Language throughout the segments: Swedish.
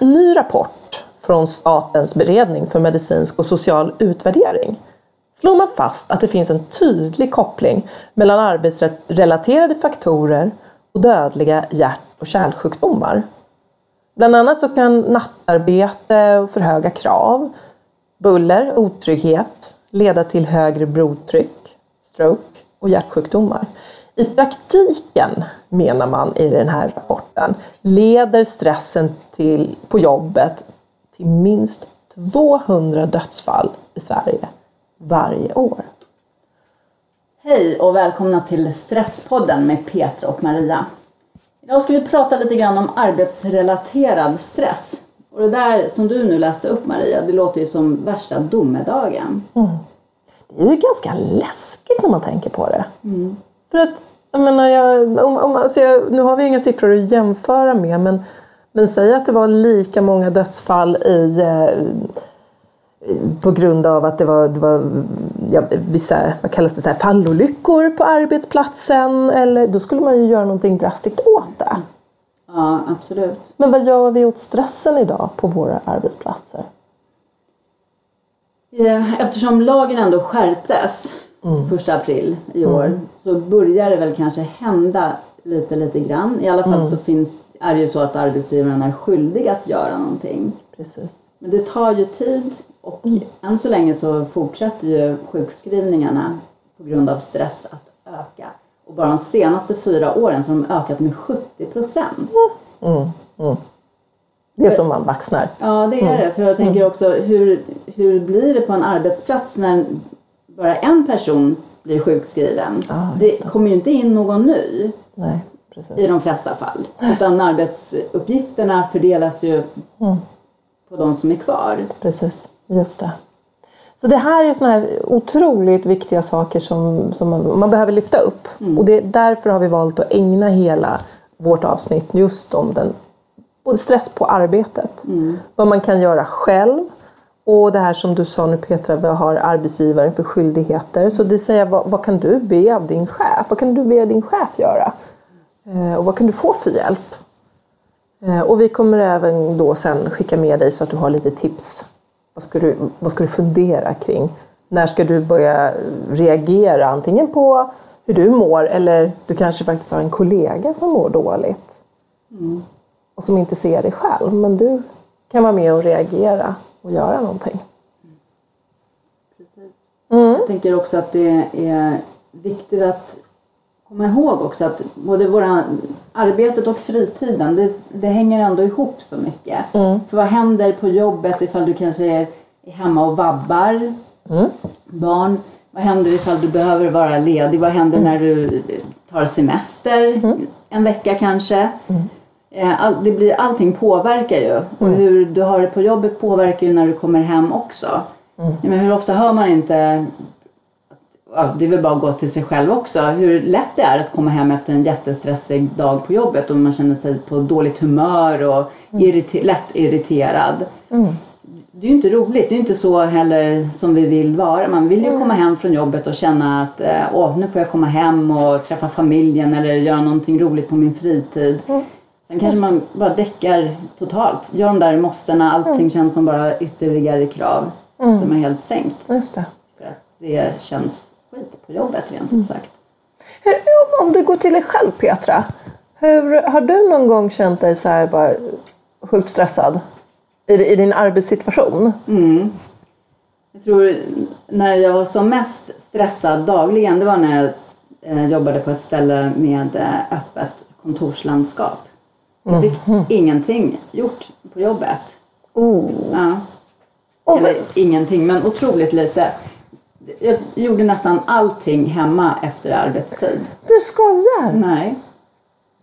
en ny rapport från Statens beredning för medicinsk och social utvärdering slår man fast att det finns en tydlig koppling mellan arbetsrelaterade faktorer och dödliga hjärt och kärlsjukdomar. Bland annat så kan nattarbete och för höga krav, buller, otrygghet leda till högre blodtryck, stroke och hjärtsjukdomar. I praktiken, menar man i den här rapporten, leder stressen till, på jobbet till minst 200 dödsfall i Sverige varje år. Hej och välkomna till Stresspodden med Petra och Maria. Idag ska vi prata lite grann om arbetsrelaterad stress. Och det där som du nu läste upp Maria, det låter ju som värsta domedagen. Mm. Det är ju ganska läskigt när man tänker på det. Mm. För att, jag menar, jag, om, om, alltså jag, nu har vi inga siffror att jämföra med men, men säg att det var lika många dödsfall i eh, på grund av att det var, det var ja, vissa vad kallas det, så här, fallolyckor på arbetsplatsen. Eller, då skulle man ju göra någonting drastiskt åt det. Ja, absolut. Men vad gör vi åt stressen idag på våra arbetsplatser? Eftersom lagen ändå skärptes mm. 1 april i år mm. så börjar det väl kanske hända lite, lite grann. I alla fall mm. så finns, är det ju så att arbetsgivaren är skyldig att göra någonting. Precis. Men det tar ju tid och mm. än så länge så fortsätter ju sjukskrivningarna på grund av stress att öka. Och bara de senaste fyra åren så har de ökat med 70 procent. Mm. Mm. Det är som man baxnar. Ja, det är mm. det. För jag tänker mm. också hur, hur blir det på en arbetsplats när bara en person blir sjukskriven? Ah, det kommer ju inte in någon ny. Nej, I de flesta fall. Utan arbetsuppgifterna fördelas ju mm. på de som är kvar. Precis. Just det. Så det här är såna här otroligt viktiga saker som, som man, man behöver lyfta upp. Mm. Och det, därför har vi valt att ägna hela vårt avsnitt just om den, både stress på arbetet, mm. vad man kan göra själv och det här som du sa nu Petra, vad har arbetsgivaren för skyldigheter? Så det säger vad, vad kan du be av din chef? Vad kan du be din chef göra? Eh, och vad kan du få för hjälp? Eh, och vi kommer även då sen skicka med dig så att du har lite tips vad ska, du, vad ska du fundera kring? När ska du börja reagera antingen på hur du mår eller du kanske faktiskt har en kollega som mår dåligt. Mm. Och som inte ser dig själv. Men du kan vara med och reagera och göra någonting. Precis. Mm. Jag tänker också att det är viktigt att komma ihåg också att både våra arbetet och fritiden, det, det hänger ändå ihop så mycket. Mm. För vad händer på jobbet ifall du kanske är, är hemma och vabbar mm. barn? Vad händer ifall du behöver vara ledig? Vad händer mm. när du tar semester mm. en vecka kanske? Mm. Eh, all, det blir, allting påverkar ju. Och mm. hur du har det på jobbet påverkar ju när du kommer hem också. Men hur ofta hör man inte ja, det är väl bara att gå till sig själv också, hur lätt det är att komma hem efter en jättestressig dag på jobbet och man känner sig på dåligt humör och mm. irriter lätt irriterad. Mm. Det är ju inte roligt, det är inte så heller som vi vill vara. Man vill ju mm. komma hem från jobbet och känna att eh, åh, nu får jag komma hem och träffa familjen eller göra någonting roligt på min fritid. Mm. Sen kanske man bara däckar totalt, gör de där måstena, allting mm. känns som bara ytterligare krav mm. som är helt sänkt. Just det. För att det känns skit på jobbet rent ut sagt. Hur, om du går till dig själv Petra. Hur, har du någon gång känt dig så här bara sjukt stressad i, i din arbetssituation? Mm. Jag tror när jag var som mest stressad dagligen det var när jag eh, jobbade på ett ställe med eh, öppet kontorslandskap. Jag fick mm. ingenting gjort på jobbet. Oh. Ja. Eller ingenting, men otroligt lite jag gjorde nästan allting hemma efter arbetstid. Du skojar? Nej.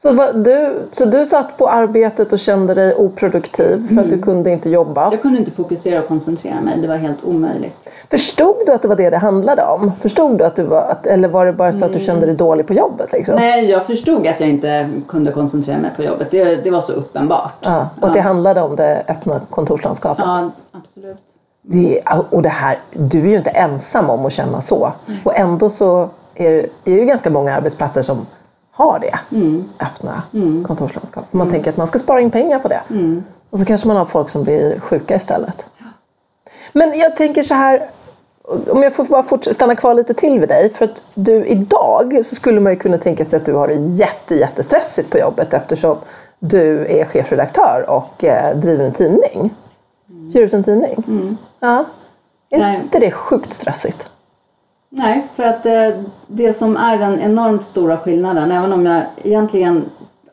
Så, du, så du satt på arbetet och kände dig oproduktiv för mm. att du mm. kunde inte jobba? Jag kunde inte fokusera och koncentrera mig. Det var helt omöjligt. Förstod du att det var det det handlade om? Förstod du att du var, att, eller var det bara så att du kände dig dålig på jobbet? Liksom? Nej, jag förstod att jag inte kunde koncentrera mig på jobbet. Det, det var så uppenbart. Ja, och ja. det handlade om det öppna kontorslandskapet? Ja, absolut. Det, och det här, du är ju inte ensam om att känna så. Och ändå så är det, är ju ganska många arbetsplatser som har det. Mm. Öppna mm. kontorslandskap. Man mm. tänker att man ska spara in pengar på det. Mm. Och så kanske man har folk som blir sjuka istället. Men jag tänker så här, om jag får bara stanna kvar lite till vid dig. För att du idag så skulle man ju kunna tänka sig att du har det jätte, jättestressigt på jobbet eftersom du är chefredaktör och eh, driver en tidning. Mm. Ger ut en tidning. Mm. Ja. Är Nej. inte det sjukt stressigt? Nej, för att eh, det som är den enormt stora skillnaden, även om jag egentligen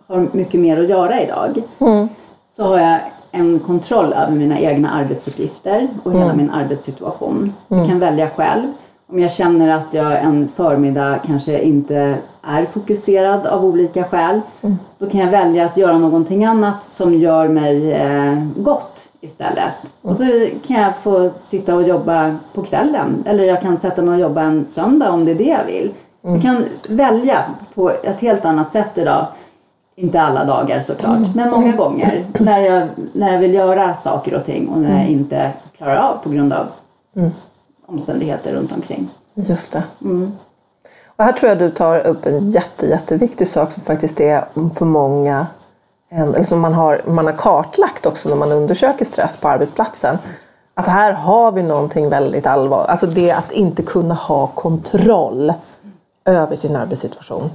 har mycket mer att göra idag, mm. så har jag en kontroll över mina egna arbetsuppgifter och hela mm. min arbetssituation. Jag mm. kan välja själv. Om jag känner att jag en förmiddag kanske inte är fokuserad av olika skäl, mm. då kan jag välja att göra någonting annat som gör mig eh, gott istället. Och så kan jag få sitta och jobba på kvällen eller jag kan sätta mig och jobba en söndag om det är det jag vill. Jag kan välja på ett helt annat sätt idag inte alla dagar såklart, mm. men många gånger när jag, när jag vill göra saker och ting och när jag mm. inte klarar av på grund av mm. omständigheter runt omkring. Just det. Mm. Och här tror jag du tar upp en jätte, jätteviktig sak som faktiskt är för många eller som man har, man har kartlagt också när man undersöker stress på arbetsplatsen. Att här har vi någonting väldigt allvarligt. Alltså det att inte kunna ha kontroll över sin arbetssituation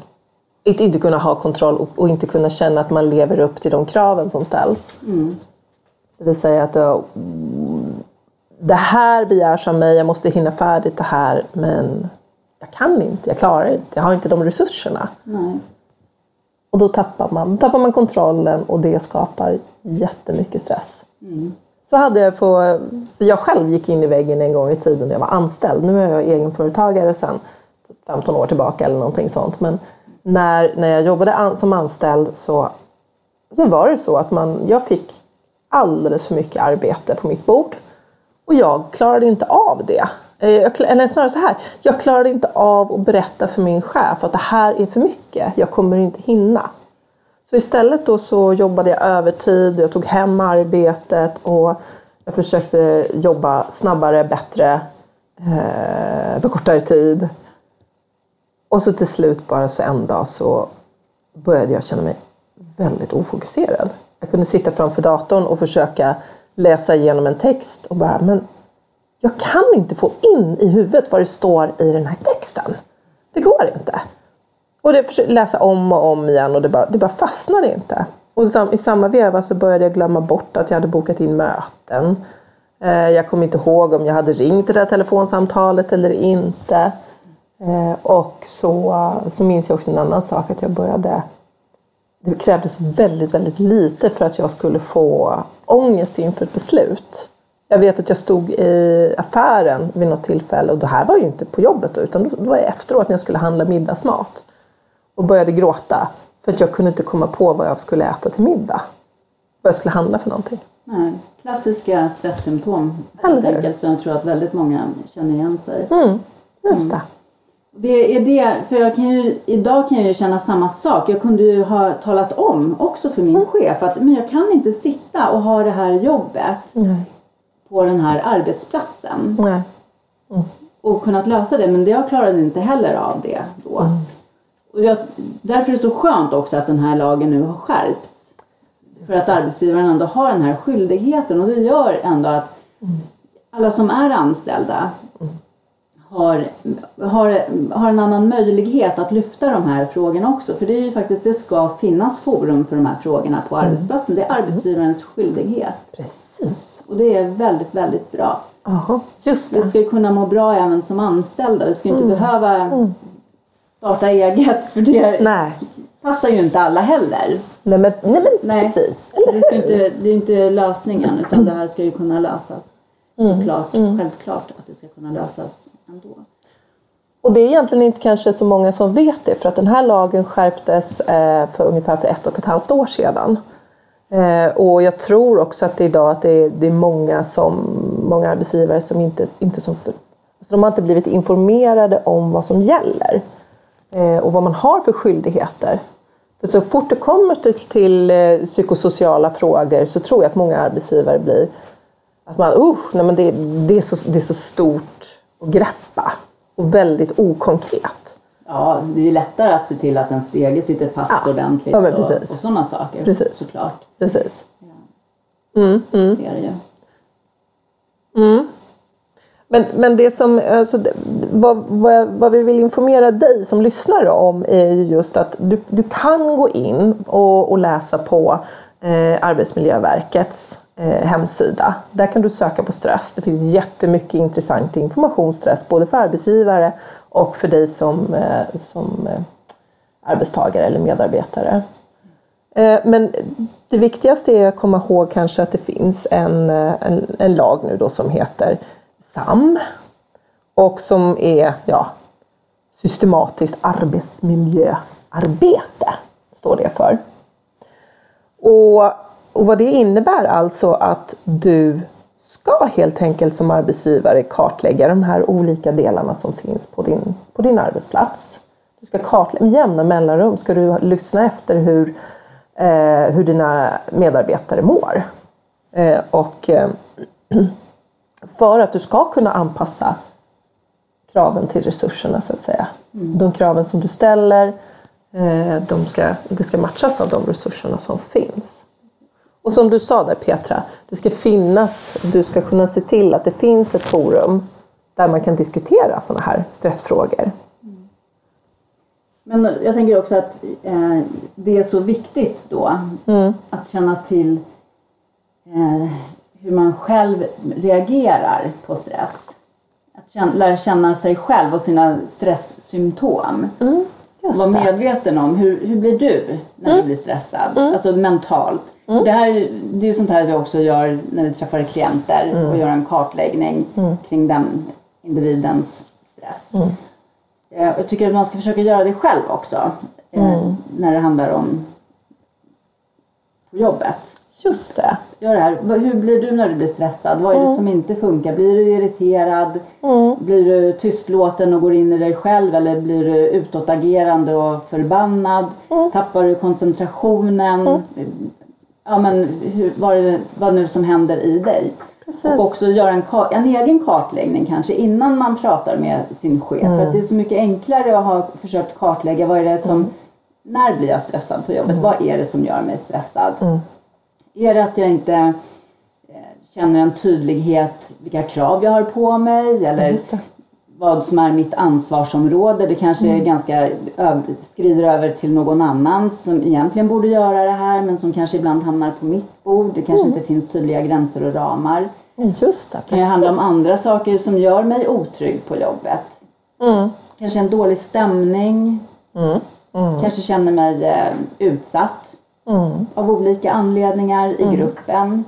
inte, inte kunna ha kontroll och, inte kunna känna att man lever upp till de kraven som ställs. Mm. Det vill säga att då, det här begärs av mig, jag måste hinna färdigt det här men jag kan inte, jag klarar inte, jag har inte de resurserna. Nej. Och då tappar man, tappar man kontrollen och det skapar jättemycket stress. Mm. Så hade jag på, jag själv gick in i väggen en gång i tiden när jag var anställd. Nu är jag egenföretagare sedan 15 år tillbaka eller någonting sånt. Men när, när jag jobbade an, som anställd så, så var det så att man, jag fick alldeles för mycket arbete på mitt bord. Och jag klarade inte av det. Eh, jag, eller snarare så här, jag klarade inte av att berätta för min chef att det här är för mycket, jag kommer inte hinna. Så istället då så jobbade jag övertid, jag tog hem arbetet och jag försökte jobba snabbare, bättre, eh, på kortare tid. Och så till slut bara så en dag så började jag känna mig väldigt ofokuserad. Jag kunde sitta framför datorn och försöka läsa igenom en text och bara, men jag kan inte få in i huvudet vad det står i den här texten. Det går inte. Och det försökte läsa om och om igen och det bara, det bara fastnade inte. Och i samma veva så började jag glömma bort att jag hade bokat in möten. Eh, jag kom inte ihåg om jag hade ringt det där telefonsamtalet eller inte. Eh, och så, så minns jag också en annan sak, att jag började... Det krävdes väldigt, väldigt lite för att jag skulle få ångest inför ett beslut. Jag vet att jag stod i affären vid något tillfälle och det här var ju inte på jobbet då, utan då var jag efteråt när jag skulle handla middagsmat. Och började gråta för att jag kunde inte komma på vad jag skulle äta till middag. Vad jag skulle handla för någonting. Nej, klassiska stresssymptom helt enkelt som jag tror att väldigt många känner igen sig. Mm, just det. Mm. Det är det, för jag kan ju, idag kan jag ju känna samma sak. Jag kunde ju ha talat om också för min mm. chef att men jag kan inte sitta och ha det här jobbet Nej. På den här arbetsplatsen. Nej. Mm. Och kunnat lösa det, men jag klarade inte heller av det då. Mm. Och jag, därför är det så skönt också att den här lagen nu har skärpts. För att arbetsgivaren ändå har den här skyldigheten och det gör ändå att mm. alla som är anställda mm har, har, har en annan möjlighet att lyfta de här frågorna också. För det är ju faktiskt, det ska finnas forum för de här frågorna på mm. arbetsplatsen. Det är arbetsgivarens skyldighet. Precis. Och det är väldigt, väldigt bra. Aha, just det. Vi ska kunna må bra även som anställda. Vi ska inte mm. behöva mm. starta eget för det nej. passar ju inte alla heller. Nej men, nej, men nej. precis. det, ska inte, det är inte lösningen utan det här ska ju kunna lösas. Mm. Såklart, mm. självklart att det ska kunna lösas ändå. Och det är egentligen inte kanske så många som vet det för att den här lagen skärptes eh, för ungefär för ett och ett halvt år sedan. Eh, och jag tror också att det idag att det är, det är många, som, många arbetsgivare som inte, inte som för, alltså de har inte blivit informerade om vad som gäller eh, och vad man har för skyldigheter. För så fort det kommer till, till psykosociala frågor så tror jag att många arbetsgivare blir att man, usch, nej men det, det, är så, det är så stort att greppa och väldigt okonkret. Ja, det är lättare att se till att en stege sitter fast ja. ordentligt ja, och, och sådana saker precis. såklart. Precis. Ja. Mm, mm. Det är det ju. Mm. Men, men det som, alltså, vad, vad, vad, vi vill informera dig som lyssnar om är ju just att du, du kan gå in och, och läsa på eh, Arbetsmiljöverkets eh, hemsida. Där kan du söka på stress. Det finns jättemycket intressant information stress både för arbetsgivare och för dig som, eh, som eh, arbetstagare eller medarbetare. Eh, men det viktigaste är att komma ihåg kanske att det finns en, eh, en, en lag nu då som heter SAM och som är ja, systematiskt arbetsmiljöarbete, står det för. Och, och vad det innebär alltså att du ska helt enkelt som arbetsgivare kartlägga de här olika delarna som finns på din, på din arbetsplats. Du ska kartlägga, med jämna mellanrum ska du lyssna efter hur, eh, hur dina medarbetare mår. Eh, och eh, för att du ska kunna anpassa kraven till resurserna så att säga. Mm. De kraven som du ställer, de ska, det ska matchas av de resurserna som finns. Och som du sa där Petra, det ska finnas, du ska kunna se till att det finns ett forum där man kan diskutera sådana här stressfrågor. Mm. Men jag tänker också att eh, det är så viktigt då mm. att känna till eh, hur man själv reagerar på stress. Att känna, lära känna sig själv och sina stresssymptom. Mm, Vara medveten om hur, hur blir du när mm. du blir stressad, mm. alltså mentalt. Mm. Det, här, det är sånt här vi också gör när vi träffar klienter och mm. gör en kartläggning mm. kring den individens stress. Mm. Eh, jag tycker att man ska försöka göra det själv också eh, när det handlar om på jobbet. Just det. Gör det här. Hur blir du när du blir stressad? Vad är mm. det som inte funkar? Blir du irriterad? Mm. Blir du tystlåten och går in i dig själv? Eller blir du utåtagerande och förbannad? Mm. Tappar du koncentrationen? Mm. Ja, men hur, vad, det, vad nu som händer i dig. Precis. Och också göra en, en, egen kartläggning kanske innan man pratar med sin chef. För att mm. det är så mycket enklare att ha försökt kartlägga vad är det som, mm. när blir jag stressad på jobbet? Vad är det som gör mig stressad? Är det att jag inte eh, känner en tydlighet vilka krav jag har på mig eller vad som är mitt ansvarsområde. Det kanske mm. är ganska skriver över till någon annan som egentligen borde göra det här men som kanske ibland hamnar på mitt bord. Det kanske mm. inte finns tydliga gränser och ramar. Just det, Det kan handla om andra saker som gör mig otrygg på jobbet. Mm. Kanske en dålig stämning. Mm. Mm. Kanske känner mig eh, utsatt. Mm. Av olika anledningar i mm. gruppen.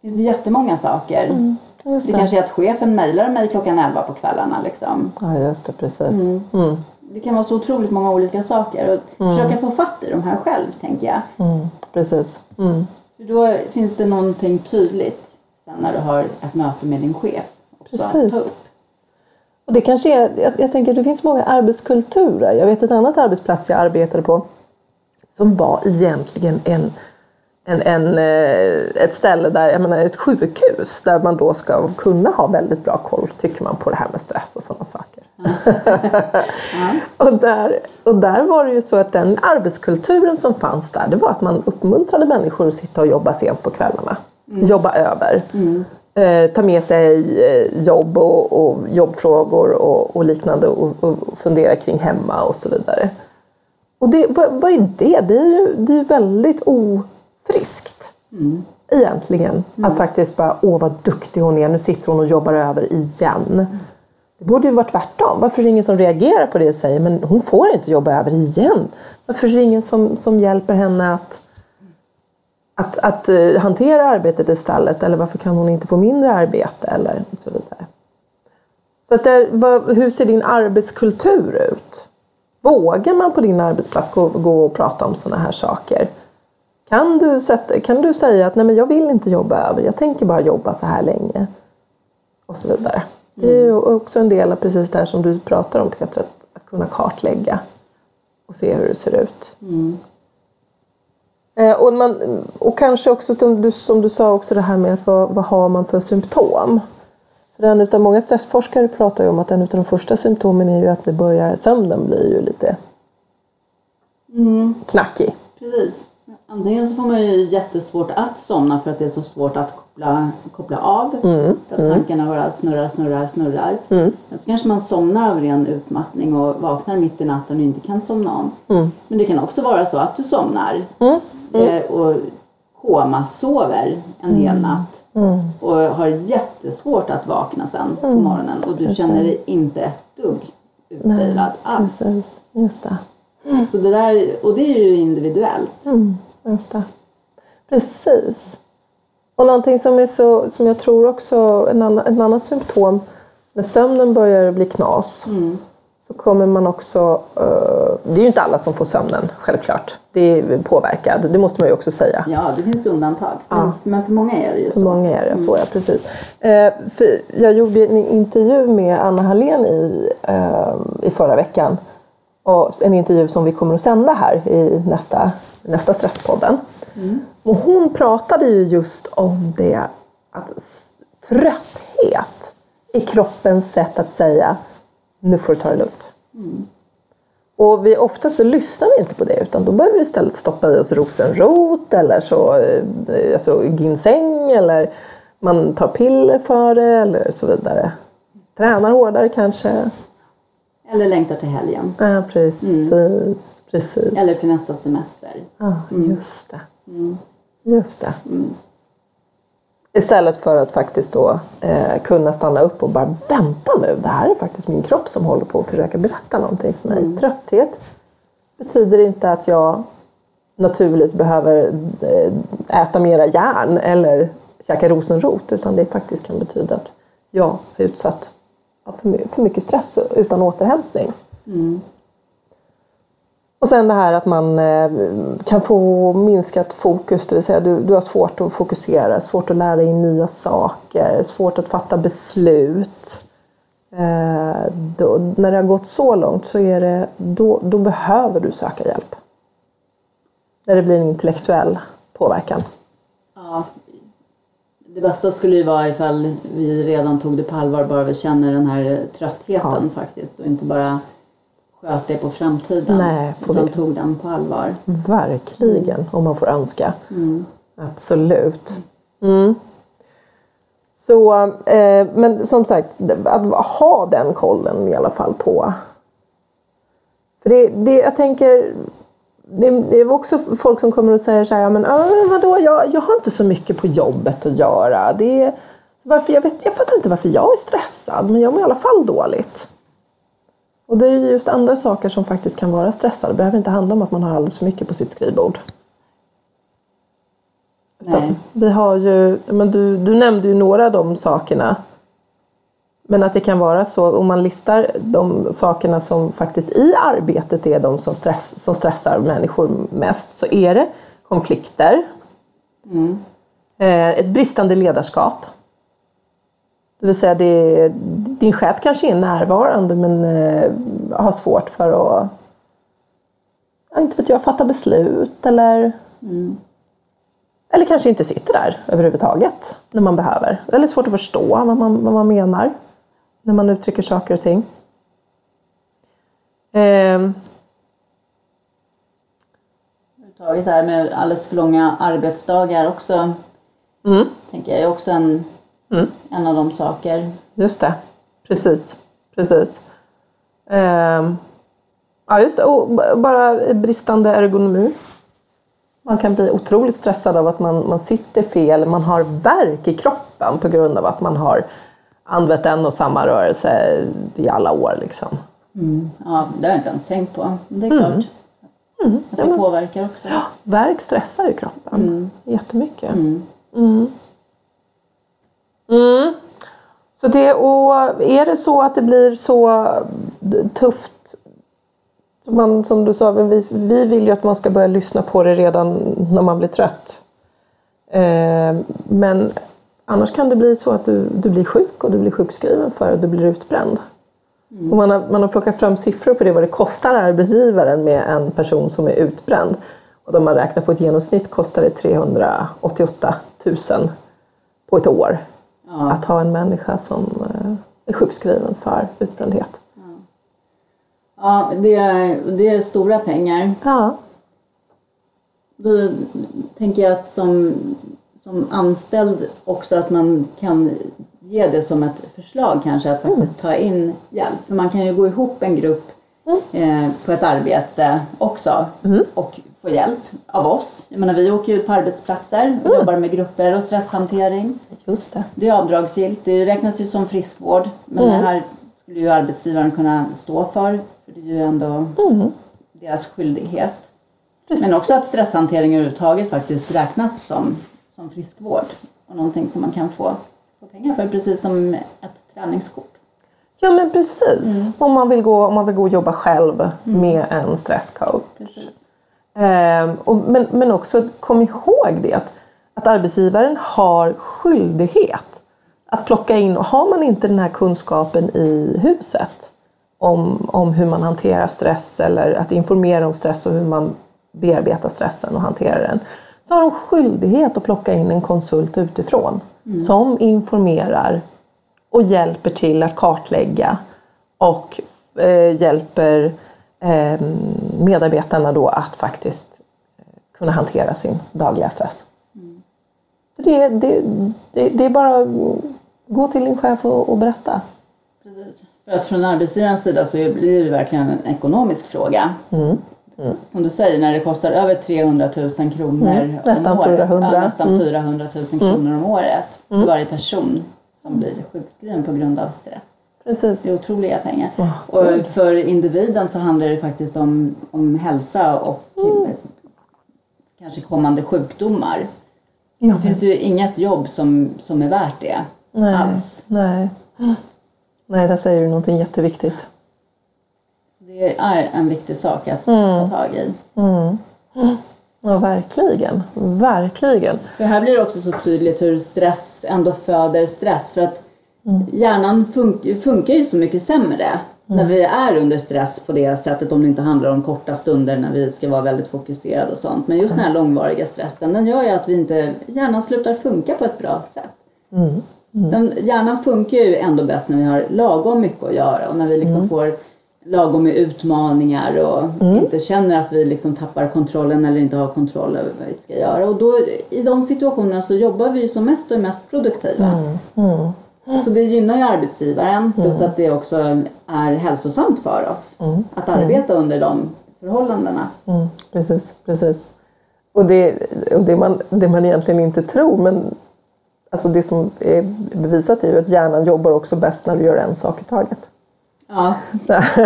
Det finns jättemånga saker. Mm. Det. det kanske är att chefen mejlar mig klockan 11 på kvällarna. Liksom. Ja, just det. Precis. Mm. Mm. Det kan vara så otroligt många olika saker. Och mm. Försöka få fatt i de här själv, tänker jag. Precis. För då finns det någonting tydligt sen när du har ett möte med din chef. Precis. Och det kanske är, jag, jag tänker det finns många arbetskulturer. Jag vet ett annat arbetsplats jag arbetade på som var egentligen en, en, en, eh, ett ställe där, jag menar ett sjukhus där man då ska kunna ha väldigt bra koll, tycker man, på det här med stress och sådana saker. Mm. och, där, och där var det ju så att den arbetskulturen som fanns där, det var att man uppmuntrade människor att sitta och jobba sent på kvällarna. Mm. Jobba över. Mm. Eh, ta med sig eh, jobb och, och jobbfrågor och, och liknande och, och fundera kring hemma och så vidare. Och det, vad, vad, är det? Det är ju det är väldigt ofriskt. Mm. Egentligen. Mm. Att faktiskt bara, åh vad duktig hon är, nu sitter hon och jobbar över igen. Mm. Det borde ju vara tvärtom. Varför är det ingen som reagerar på det och säger, men hon får inte jobba över igen? Varför är det ingen som, som hjälper henne att, att, att uh, hantera arbetet i stallet? Eller varför kan hon inte få mindre arbete? Eller så vidare. Så att där, vad, hur ser din arbetskultur ut? Vågar man på din arbetsplats gå, gå och prata om sådana här saker? Kan du, sätta, kan du säga att nej men jag vill inte jobba över, jag tänker bara jobba så här länge? Och så vidare. Det är ju också en del av precis det här som du pratar om, att, att kunna kartlägga och se hur det ser ut. Mm. Eh, och, man, och kanske också som du, som du sa också det här med att vad, vad har man för symptom? För en utav många stressforskare pratar ju om att en av de första symptomen är ju att det börjar, sömnen blir ju lite mm. knackig. Precis. Antingen så får man ju jättesvårt att somna för att det är så svårt att koppla, koppla av. Mm, För att tankarna bara snurrar, snurrar, snurrar. Men så kanske man somnar av ren utmattning och vaknar mitt i natten och inte kan somna om. Mm. Men det kan också vara så att du somnar eh, och komasover en hel natt. Mm. Och har jättesvårt att vakna sen på morgonen och du känner dig inte ett dugg utvilad alls. Precis, just det. Så det där, och det är ju individuellt. Mm, just det. Precis. Och någonting som, är så, som jag tror också, en annan, en annan symptom, när sömnen börjar bli knas så kommer man också, eh, det är ju inte alla som får sömnen självklart, det är påverkad, det måste man ju också säga. Ja, det finns undantag. Men, men för många är det ju För så. många är det så, ja precis. Eh, för jag gjorde en intervju med Anna Hallén i, eh, i förra veckan. Och en intervju som vi kommer att sända här i nästa, nästa Stresspodden. Och hon pratade ju just om det att trötthet är kroppens sätt att säga nu får du ta det lugnt. Och vi, ofta så lyssnar vi inte på det utan då behöver vi istället stoppa i oss rosenrot eller så, eh, alltså ginseng eller man tar piller för det eller så vidare. Tränar hårdare kanske. Eller längtar till helgen. Ja, precis. precis. Eller till nästa semester. Ja, just det. Just det. Istället för att faktiskt då eh, kunna stanna upp och bara vänta nu. Det här är faktiskt min kropp som håller på att försöka berätta någonting för mig. Trötthet betyder inte att jag naturligt behöver eh, äta mera järn eller käka rosenrot. Utan det faktiskt kan betyda att jag är utsatt för my- för mycket stress utan återhämtning. Och sen det här att man eh, kan få minskat fokus, det vill säga du, du har svårt att fokusera, svårt att lära dig nya saker, svårt att fatta beslut. Eh, då, när det har gått så långt så är det, då, då behöver du söka hjälp. När det blir en intellektuell påverkan. Ja, det bästa skulle ju vara ifall vi redan tog det på allvar bara vi känner den här tröttheten faktiskt och inte bara sköt det på framtiden. Nej, utan vi- tog den på allvar. Verkligen, om man får önska. Absolut. Mm. Så, eh, men som sagt, att ha den kollen i alla fall på. För det, det, jag tänker, det, det är också folk som kommer och säger så här, men "Ja, men vadå, jag, jag har inte så mycket på jobbet att göra. Det varför, jag, vet, jag fattar inte varför jag är stressad, men jag mår i alla fall dåligt. Och det är ju just andra saker som faktiskt kan vara stressade. Det behöver inte handla om att man har alldeles för mycket på sitt skrivbord. Nej. Vi har ju, men du, du nämnde ju några av de sakerna. Men att det kan vara så, om man listar de sakerna som faktiskt i arbetet är de som, stress, som stressar människor mest, så är det konflikter, eh, ett bristande ledarskap. Det vill säga, det, din chef kanske är närvarande men eh, har svårt för att, ja, inte vet jag, fatta beslut eller eller kanske inte sitter där överhuvudtaget när man behöver. Eller svårt att förstå vad man, vad man menar när man uttrycker saker och ting. Ehm, Överhuvudtaget det här med alldeles för långa arbetsdagar också. Mm. Tänker jag är också en, en av de saker. just det, precis. precis. Ehm, ja, just det. Och bara bristande ergonomi. Man kan bli otroligt stressad av att man, man sitter fel, man har värk i kroppen på grund av att man har använt en och samma rörelse i alla år. Liksom. Ja, det har jag inte ens tänkt på. Det är klart att det påverkar också. Värk stressar ju kroppen jättemycket. Mm. Mm. Så det, och är det så att det blir så tufft man, som du sa, vi, vi vill ju att man ska börja lyssna på det redan när man blir trött. Eh, men annars kan det bli så att du, du blir sjuk och du blir sjukskriven för att du blir utbränd. Och man, har, man har plockat fram siffror på det vad det kostar arbetsgivaren med en person som är utbränd. Och de har räknat på ett genomsnitt kostar det 388 000 på ett år Ja. att ha en människa som eh, är sjukskriven för utbrändhet. Ja, det är, det är stora pengar. Ja, Då tänker jag att som, som anställd också att man kan ge det som ett förslag kanske att faktiskt ta in hjälp. För man kan ju gå ihop en grupp eh, på ett arbete också och få hjälp av oss. Jag menar vi åker ut på arbetsplatser och jobbar med grupper och stresshantering. Just det. Det är avdragsgillt, det räknas ju som friskvård. Men det här skulle ju arbetsgivaren kunna stå för. För det är ju ändå deras skyldighet. Men också att stresshantering överhuvudtaget faktiskt räknas som, som friskvård. Och någonting som man kan få, få pengar för, precis som ett träningskort. Ja men precis. Om, man vill gå, om man vill gå och jobba själv med en stresscoach. Precis. Ehm, och, men, men också kom ihåg det att, arbetsgivaren har skyldighet att plocka in, och har man inte den här kunskapen i huset om, om hur man hanterar stress eller att informera om stress och hur man bearbetar stressen och hanterar den så har de skyldighet att plocka in en konsult utifrån som informerar och hjälper till att kartlägga och eh, hjälper medarbetarna då att faktiskt eh, kunna hantera sin dagliga stress. Så det, det, det, det är bara att gå till din chef och, och berätta. Precis. För att från arbetsgivarens sida så blir det verkligen en ekonomisk fråga. Som du säger, när det kostar över 300 000 kronor Mm. Nästan om året. 400. Ja, nästan 400 000 kronor om året för varje person som blir sjukskriven på grund av stress. Precis. Det är otroliga pengar. Och för individen så handlar det faktiskt om, om hälsa och Mm. kanske kommande sjukdomar. Ja, Det finns ju inget jobb som, som är värt det nej, alls. nej. nej, där säger du någonting jätteviktigt. Det är en viktig sak att Mm. ta tag i. Ja, verkligen. Verkligen. För här blir det också så tydligt hur stress ändå föder stress. För att hjärnan fun- funkar ju så mycket sämre när vi är under stress på det sättet. Om det inte handlar om korta stunder när vi ska vara väldigt fokuserade och sånt. Men just den här långvariga stressen den gör ju att vi inte, hjärnan slutar funka på ett bra sätt. Den, hjärnan funkar ju ändå bäst när vi har lagom mycket att göra och när vi liksom får lagom med utmaningar och inte känner att vi liksom tappar kontrollen eller inte har kontroll över vad vi ska göra. Och då, i de situationerna så jobbar vi ju som mest och är mest produktiva. Så det gynnar ju arbetsgivaren plus att det också är hälsosamt för oss att arbeta under de förhållandena. Mm, precis, precis. Och, det, och det, man, det man egentligen inte tror, men alltså det som är bevisat är ju att hjärnan jobbar också bäst när du gör en sak i taget. Ja,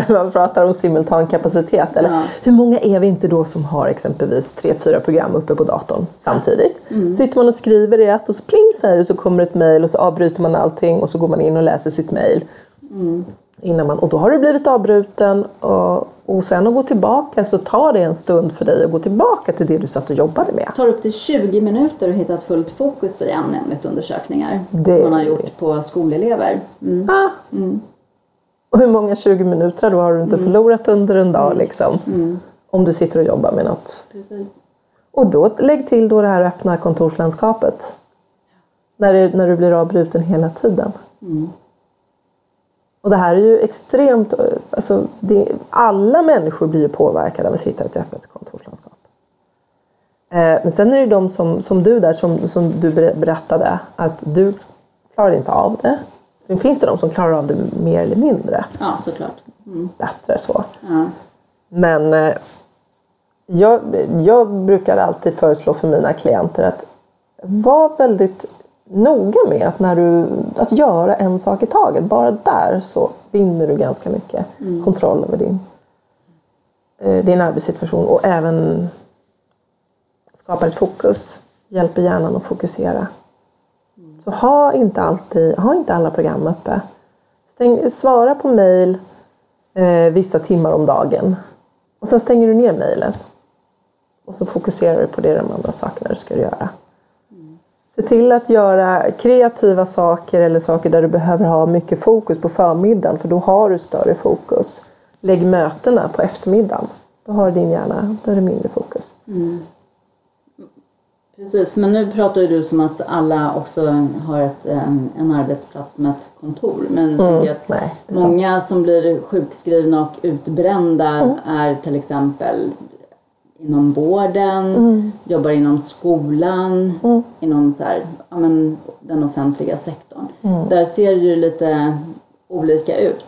Man pratar om simultan kapacitet. Eller Ja. hur många är vi inte då som har exempelvis tre, fyra program uppe på datorn samtidigt? Sitter man och skriver i ett och så pling säger det så kommer ett mejl och så avbryter man allting och så går man in och läser sitt mejl. Innan man, och då har du blivit avbruten och, och sen att gå tillbaka så tar det en stund för dig att gå tillbaka till det du satt och jobbade med. tar upp till 20 minuter att hitta ett fullt fokus igen enligt undersökningar Det- som man har gjort på skolelever. Mm. Ah. Och hur många 20 minuter då har du inte förlorat under en dag liksom? Om du sitter och jobbar med något. Precis. Och då lägg till då det här öppna kontorslandskapet. När, det, när du blir avbruten hela tiden. Och det här är ju extremt, alltså det, alla människor blir ju påverkade av att sitta i ett öppet kontorslandskap. Eh, men sen är det de som, som du där, som, som du ber- berättade, att du klarade inte av det. Men finns det de som klarar av det mer eller mindre Ja, såklart. Mm. bättre så. Ja. Men eh, jag, jag brukar alltid föreslå för mina klienter att var väldigt noga med att, när du, att göra en sak i taget. Bara där så vinner du ganska mycket kontroll över din, eh, din arbetssituation och även skapar ett fokus. Hjälper hjärnan att fokusera. Så ha inte, alltid, ha inte alla program uppe. Stäng, svara på mejl eh, vissa timmar om dagen. Och sen stänger du ner mejlen. Och så fokuserar du på det de andra sakerna du ska göra. Se till att göra kreativa saker eller saker där du behöver ha mycket fokus på förmiddagen för då har du större fokus. Lägg mötena på eftermiddagen. Då har din hjärna då är det mindre fokus. Mm. Precis, men nu pratar ju du som att alla också har ett, en, en arbetsplats som ett kontor. Men att nej, många som blir sjukskrivna och utbrända Mm. är till exempel inom vården, Mm. jobbar inom skolan, inom så här, ja, men, den offentliga sektorn. Mm. Där ser det ju lite olika ut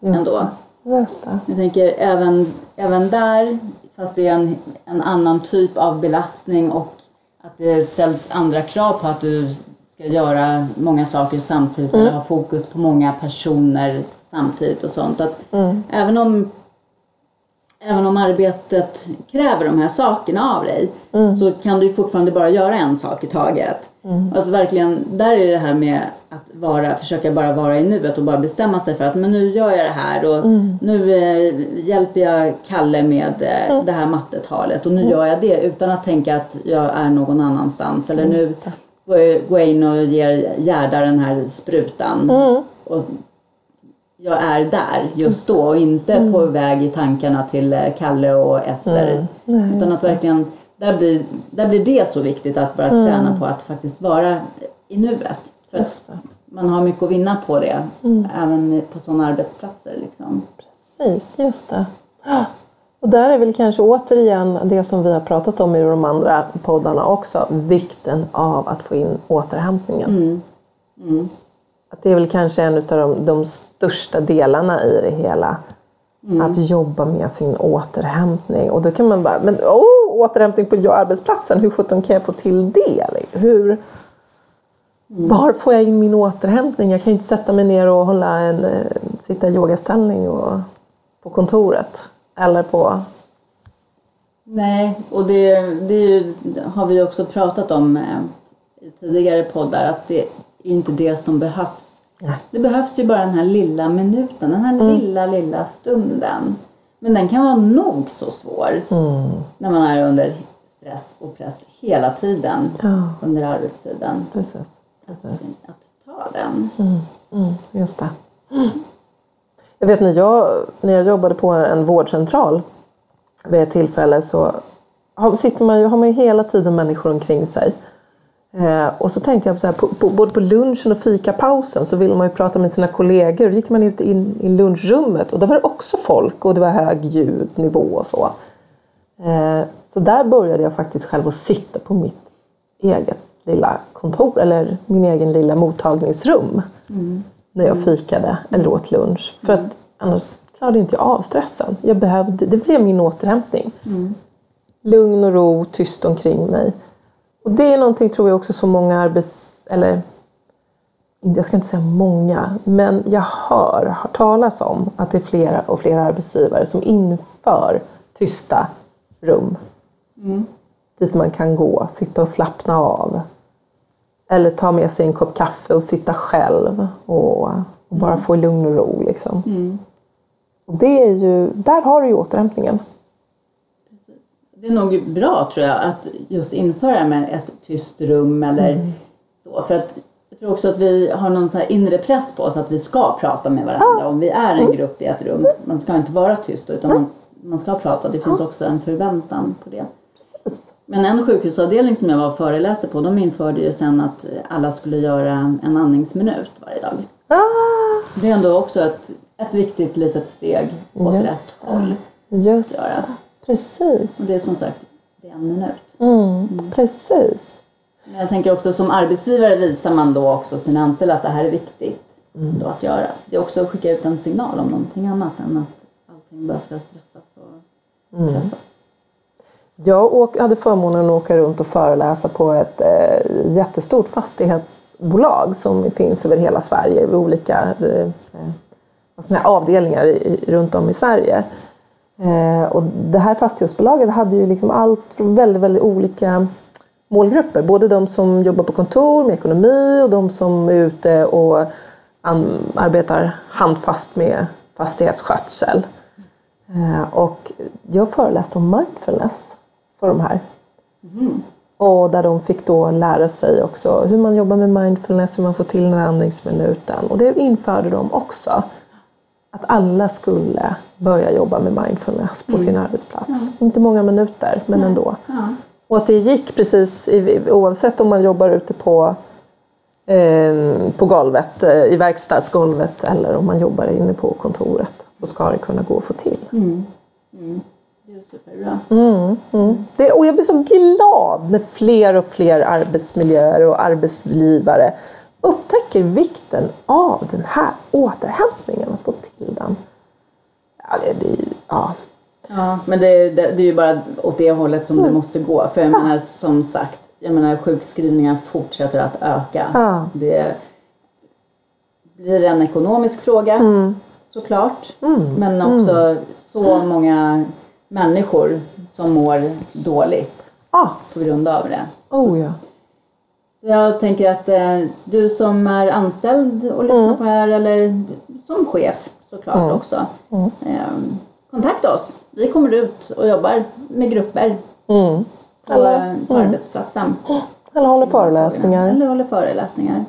just ändå. Just det. Jag tänker även, även där, fast det är en, en annan typ av belastning och att det ställs andra krav på att du ska göra många saker samtidigt eller ha fokus på många personer samtidigt och sånt. Att även, om, även om arbetet kräver de här sakerna av dig så kan du fortfarande bara göra en sak i taget. Och Att verkligen, där är det här med att vara, försöka bara vara i nuet och bara bestämma sig för att men nu gör jag det här och nu eh, hjälper jag Kalle med eh, det här mattetalet och nu gör jag det utan att tänka att jag är någon annanstans. Eller nu går jag- in och ger Gerda den här sprutan. Och jag är där just då och inte på väg i tankarna till eh, Kalle och Ester. Utan att verkligen, där blir, där blir det så viktigt att bara träna på att faktiskt vara i nuet. För att man har mycket att vinna på det, även på sådana arbetsplatser. Liksom. Precis, just det. Och där är väl kanske återigen det som vi har pratat om i de andra poddarna också. Vikten av att få in återhämtningen. Att det är väl kanske en av de, de största delarna i det hela. Att jobba med sin återhämtning. Och då kan man bara, men oh, återhämtning på arbetsplatsen, hur sjutton kan jag få till det? Hur, Var får jag in min återhämtning? Jag kan ju inte sätta mig ner och hålla en, eh, sitta i yogaställning och, på kontoret. Eller på... Nej, och det, det har vi också pratat om eh, i tidigare poddar att det är inte det som behövs. Nej. Det behövs ju bara den här lilla minuten, den här lilla, lilla stunden. Men den kan vara nog så svår när man är under stress och press hela tiden Ja. under arbetstiden. Precis. Precis. Att ta den. Mm, just det. Jag vet när jag, när jag jobbade på en vårdcentral vid ett tillfälle så har, sitter man ju, har man ju hela tiden människor omkring sig. Eh, och så tänkte jag så här, på, på, både på lunchen och fikapausen så ville man ju prata med sina kollegor. Då gick man ut in i lunchrummet och då var det också folk och det var hög ljudnivå och så. Eh, så där började jag faktiskt själv att sitta på mitt eget lilla kontor eller min egen lilla mottagningsrum när jag fikade eller åt lunch. För att annars klarade inte jag av stressen. Jag behövde, det blev min återhämtning. Lugn och ro, tyst omkring mig. Och det är någonting tror jag också som många arbets... Eller jag ska inte säga många, men jag hör, har talas om att det är flera och flera arbetsgivare som inför tysta rum. Dit man kan gå, sitta och slappna av. Eller ta med sig en kopp kaffe och sitta själv och, och bara få lugn och ro. Liksom. Och det är ju, där har du ju återhämtningen. Det är nog bra tror jag att just införa med ett tyst rum eller så. För att jag tror också att vi har någon så här inre press på oss att vi ska prata med varandra om vi är en grupp i ett rum. Man ska inte vara tyst utan man, man ska prata. Det finns också en förväntan på det. Precis. Men en sjukhusavdelning som jag var och föreläste på, de införde ju sen att alla skulle göra en andningsminut varje dag. Ah, Det är ändå också ett, ett viktigt litet steg åt Just rätt håll. just Göra. Precis. Och det är som sagt, det är en minut. Mm, Precis. Men jag tänker också som arbetsgivare visar man då också sina anställda att det här är viktigt då att göra. Det är också att skicka ut en signal om någonting annat än att allting bara ska stressas och pressas. Jag hade förmånen att åka runt och föreläsa på ett eh, jättestort fastighetsbolag som finns över hela Sverige vid olika eh, säga, avdelningar runt om i Sverige. Eh, och det här fastighetsbolaget hade ju liksom allt från väldigt, väldigt olika målgrupper. Både de som jobbar på kontor med ekonomi och de som är ute och arbetar handfast med fastighetsskötsel. Eh, och jag föreläste om mindfulness för de här. Och där de fick då lära sig också hur man jobbar med mindfulness, hur man får till den här andningsminuten. Och det införde de också. Att alla skulle börja jobba med mindfulness på sin arbetsplats. Inte många minuter, men ändå. Ja. Och att det gick precis oavsett om man jobbar ute på, eh, på golvet, eh, i verkstadsgolvet eller om man jobbar inne på kontoret så ska det kunna gå att få till. Det är superbra. Mm, mm. Det, och jag blir så glad när fler och fler arbetsmiljöer och arbetsgivare upptäcker vikten av den här återhämtningen och få till den. Ja, det, det, ja. ja men det, det, det är ju bara åt det hållet som mm. det måste gå. För jag menar som sagt, jag menar sjukskrivningar fortsätter att öka. Ja. Det blir en ekonomisk fråga Mm. såklart. Men också så många människor som mår dåligt Ah, på grund av det. oh ja. Jag tänker att eh, du som är anställd och lyssnar på det här eller som chef såklart också. Eh, kontakta oss. Vi kommer ut och jobbar med grupper Mm. på, på arbetsplatsen. Eller håller föreläsningar. Eller håller föreläsningar.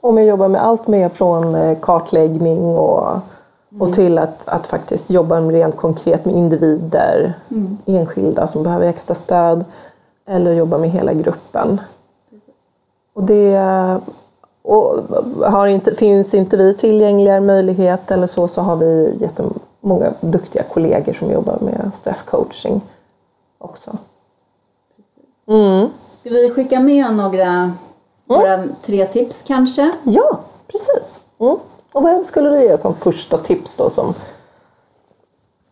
Och vi jobbar med allt mer från eh, kartläggning och, och till att, att faktiskt jobba rent konkret med individer, enskilda som behöver extra stöd. Eller jobba med hela gruppen. Och det och har inte, finns inte vi tillgängliga möjlighet eller så, så har vi jättemånga duktiga kollegor som jobbar med stresscoaching också. Mm. Ska vi skicka med några, våra tre tips kanske? Ja, precis. Mm. Och vem skulle du ge som första tips då som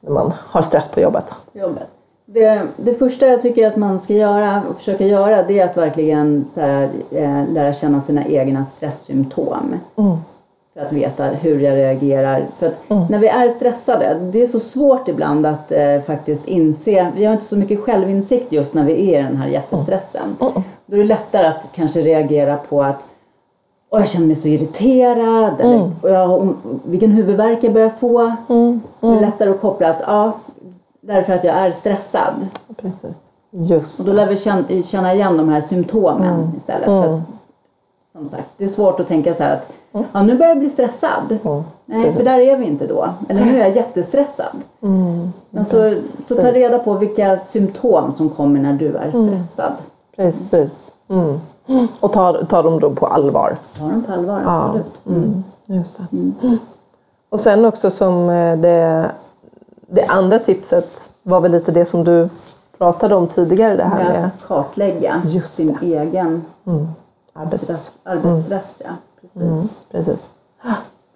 när man har stress på jobbet? jobbet. Det, det första jag tycker att man ska göra och försöka göra det är att verkligen så här, eh, lära känna sina egna stresssymptom. För att veta hur jag reagerar. För att när vi är stressade, det är så svårt ibland att eh, faktiskt inse, vi har inte så mycket självinsikt just när vi är i den här jättestressen. Då är det lättare att kanske reagera på att Åh, jag känner mig så irriterad. Eller, och jag, har ont- vilken huvudvärk jag börjar få. Det är lättare att koppla att ja, därför att jag är stressad. Precis. Just Och då lär vi känna, känna igen de här symptomen istället. För att, som sagt, det är svårt att tänka så här att ja, nu börjar jag bli stressad. Nej, för där är vi inte då. Eller nu är jag jättestressad. Men så, så ta reda på vilka symptom som kommer när du är stressad. Precis. Mm. Och ta, ta dem då på allvar. Ta dem på allvar, absolut. Mm. Just det. Mm. Och sen också som eh, det, det andra tipset var väl lite det som du pratade om tidigare. Det här Med med att kartlägga Just sin egen arbets... stress, arbetsstress. Ja. Precis. Mm. Precis.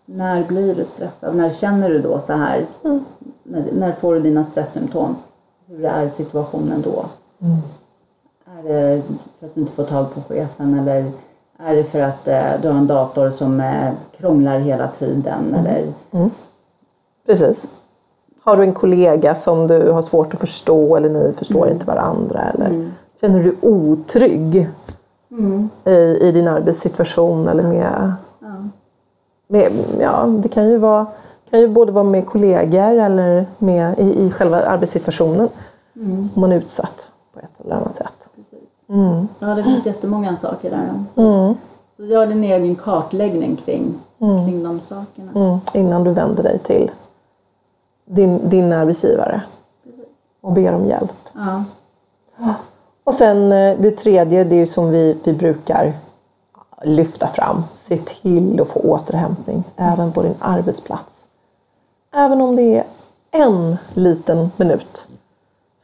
När blir du stressad? När känner du då så här? När, när får du dina stresssymptom? Hur är situationen då? Är det för att du inte får tag på chefen eller är det för att eh, du har en dator som eh, krånglar hela tiden? Eller, Precis. Har du en kollega som du har svårt att förstå eller ni förstår inte varandra? Eller känner du otrygg i, i din arbetssituation? Eller med, med, ja, det kan ju, vara, kan ju både vara med kollegor eller med, i, i själva arbetssituationen. Om man är utsatt på ett eller annat sätt. precis. Ja, det finns jättemånga saker där. Så, så gör din egen kartläggning kring, kring de sakerna. Mm, innan du vänder dig till din, din arbetsgivare och ber om hjälp. Ja. Och sen eh, det tredje, det är som vi, vi brukar lyfta fram. Se till att få återhämtning även på din arbetsplats. Även om det är en liten minut.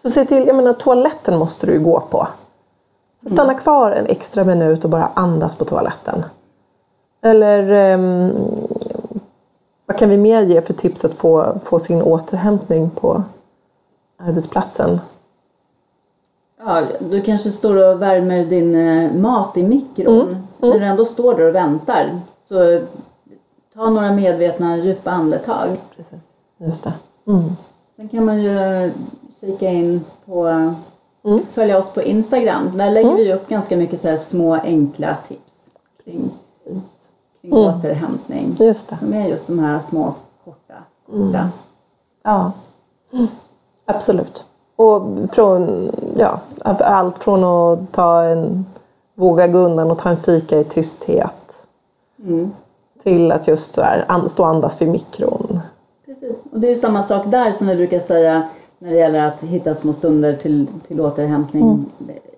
Så se till, jag menar toaletten måste du ju gå på. Så stanna kvar en extra minut och bara andas på toaletten. Eller ehm, vad kan vi mer ge för tips att få, få sin återhämtning på arbetsplatsen? Ja, du kanske står och värmer din eh, mat i mikron. När du ändå står där och väntar. Så ta några medvetna djupa andetag. Precis. Just det. Mm. Sen kan man ju kika in på, följa oss på Instagram. Där lägger vi upp ganska mycket så här små enkla tips kring, kring återhämtning. Just det. Som är just de här små korta. korta. Ja, absolut. Och från, ja, allt från att ta en, våga gå undan och ta en fika i tysthet. Till att just så här, stå och andas vid mikron. Precis. Och det är ju samma sak där som vi brukar säga när det gäller att hitta små stunder till, till återhämtning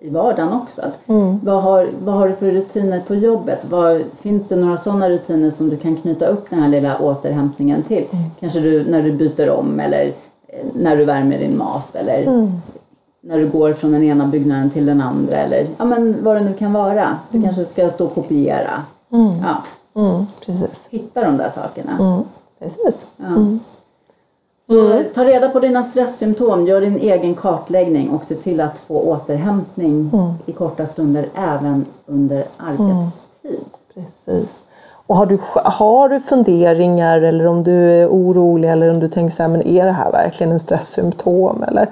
i vardagen också. Att vad, har, vad har du för rutiner på jobbet? Vad, finns det några sådana rutiner som du kan knyta upp den här lilla återhämtningen till? Kanske du, när du byter om eller eh, när du värmer din mat eller när du går från den ena byggnaden till den andra eller ja, men vad det nu kan vara. Du kanske ska stå och kopiera. Ja, Mm, precis. hitta de där sakerna. Mm, precis. Ja. Så ta reda på dina stresssymptom, gör din egen kartläggning och se till att få återhämtning i korta stunder även under arbetstid. Precis. Och har du, har du funderingar eller om du är orolig eller om du tänker så här, men är det här verkligen en stresssymptom? Eller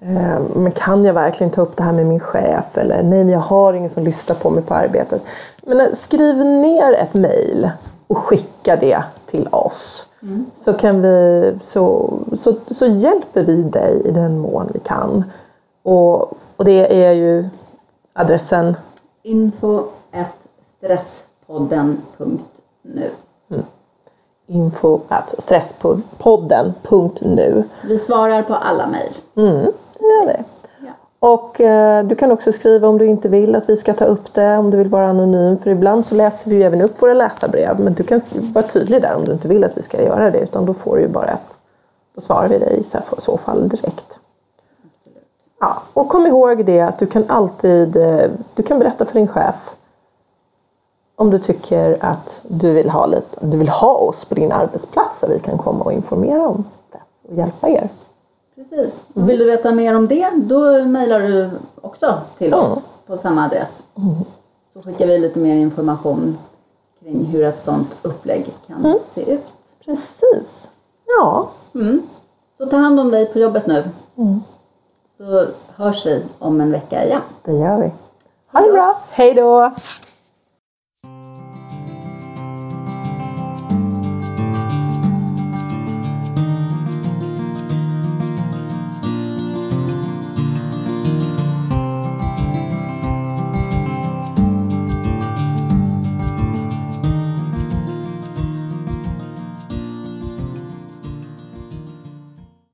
eh, men kan jag verkligen ta upp det här med min chef? Eller nej, men jag har ingen som lyssnar på mig på arbetet. Men eh, skriv ner ett mejl och skicka det till oss. Så, kan vi, så, så, så hjälper vi dig i den mån vi kan. Och, och det är ju adressen Info stresspodden.nu info at stresspodden.nu. Vi svarar på alla mejl. Mm, det gör vi. Och eh, du kan också skriva om du inte vill att vi ska ta upp det, om du vill vara anonym. För ibland så läser vi ju även upp våra läsarbrev. Men du kan vara tydlig där om du inte vill att vi ska göra det. Utan då får du ju bara ett, då svarar vi dig i så så fall direkt. Ja, och kom ihåg det att du kan alltid, eh, du kan berätta för din chef om du tycker att du vill ha, lite, du vill ha oss på din arbetsplats där vi kan komma och informera om det och hjälpa er. Precis. Och Vill du veta mer om det, då mejlar du också till oss Mm. på samma adress. Så skickar vi lite mer information kring hur ett sådant upplägg kan se ut. Precis. Ja, Mm. Så ta hand om dig på jobbet nu. Så hörs vi om en vecka igen. det gör vi. Ha det bra. Hej då!